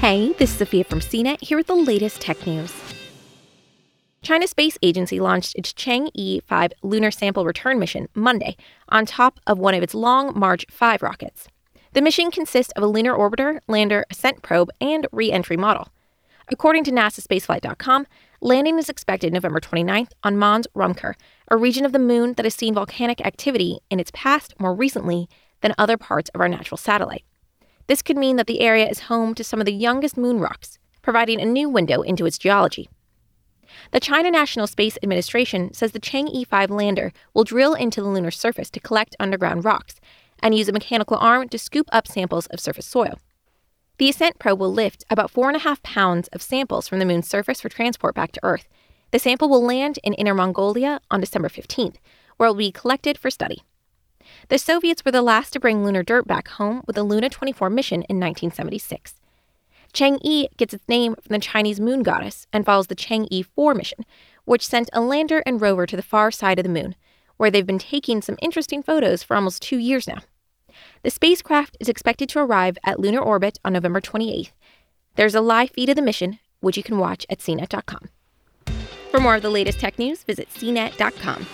Hey, this is Sophia from CNET here with the latest tech news. China's space agency launched its Chang'e 5 lunar sample return mission Monday on top of one of its Long March 5 rockets. The mission consists of a lunar orbiter, lander, ascent probe, and re entry model. According to NASA Spaceflight.com, landing is expected November 29th on Mons Rumker, a region of the moon that has seen volcanic activity in its past more recently than other parts of our natural satellite. This could mean that the area is home to some of the youngest moon rocks, providing a new window into its geology. The China National Space Administration says the Chang'e 5 lander will drill into the lunar surface to collect underground rocks and use a mechanical arm to scoop up samples of surface soil. The Ascent probe will lift about 4.5 pounds of samples from the moon's surface for transport back to Earth. The sample will land in Inner Mongolia on December 15th, where it will be collected for study. The Soviets were the last to bring lunar dirt back home with the Luna 24 mission in 1976. Chang'e gets its name from the Chinese moon goddess and follows the Chang'e 4 mission, which sent a lander and rover to the far side of the moon, where they've been taking some interesting photos for almost two years now. The spacecraft is expected to arrive at lunar orbit on November 28th. There's a live feed of the mission, which you can watch at cnet.com. For more of the latest tech news, visit cnet.com.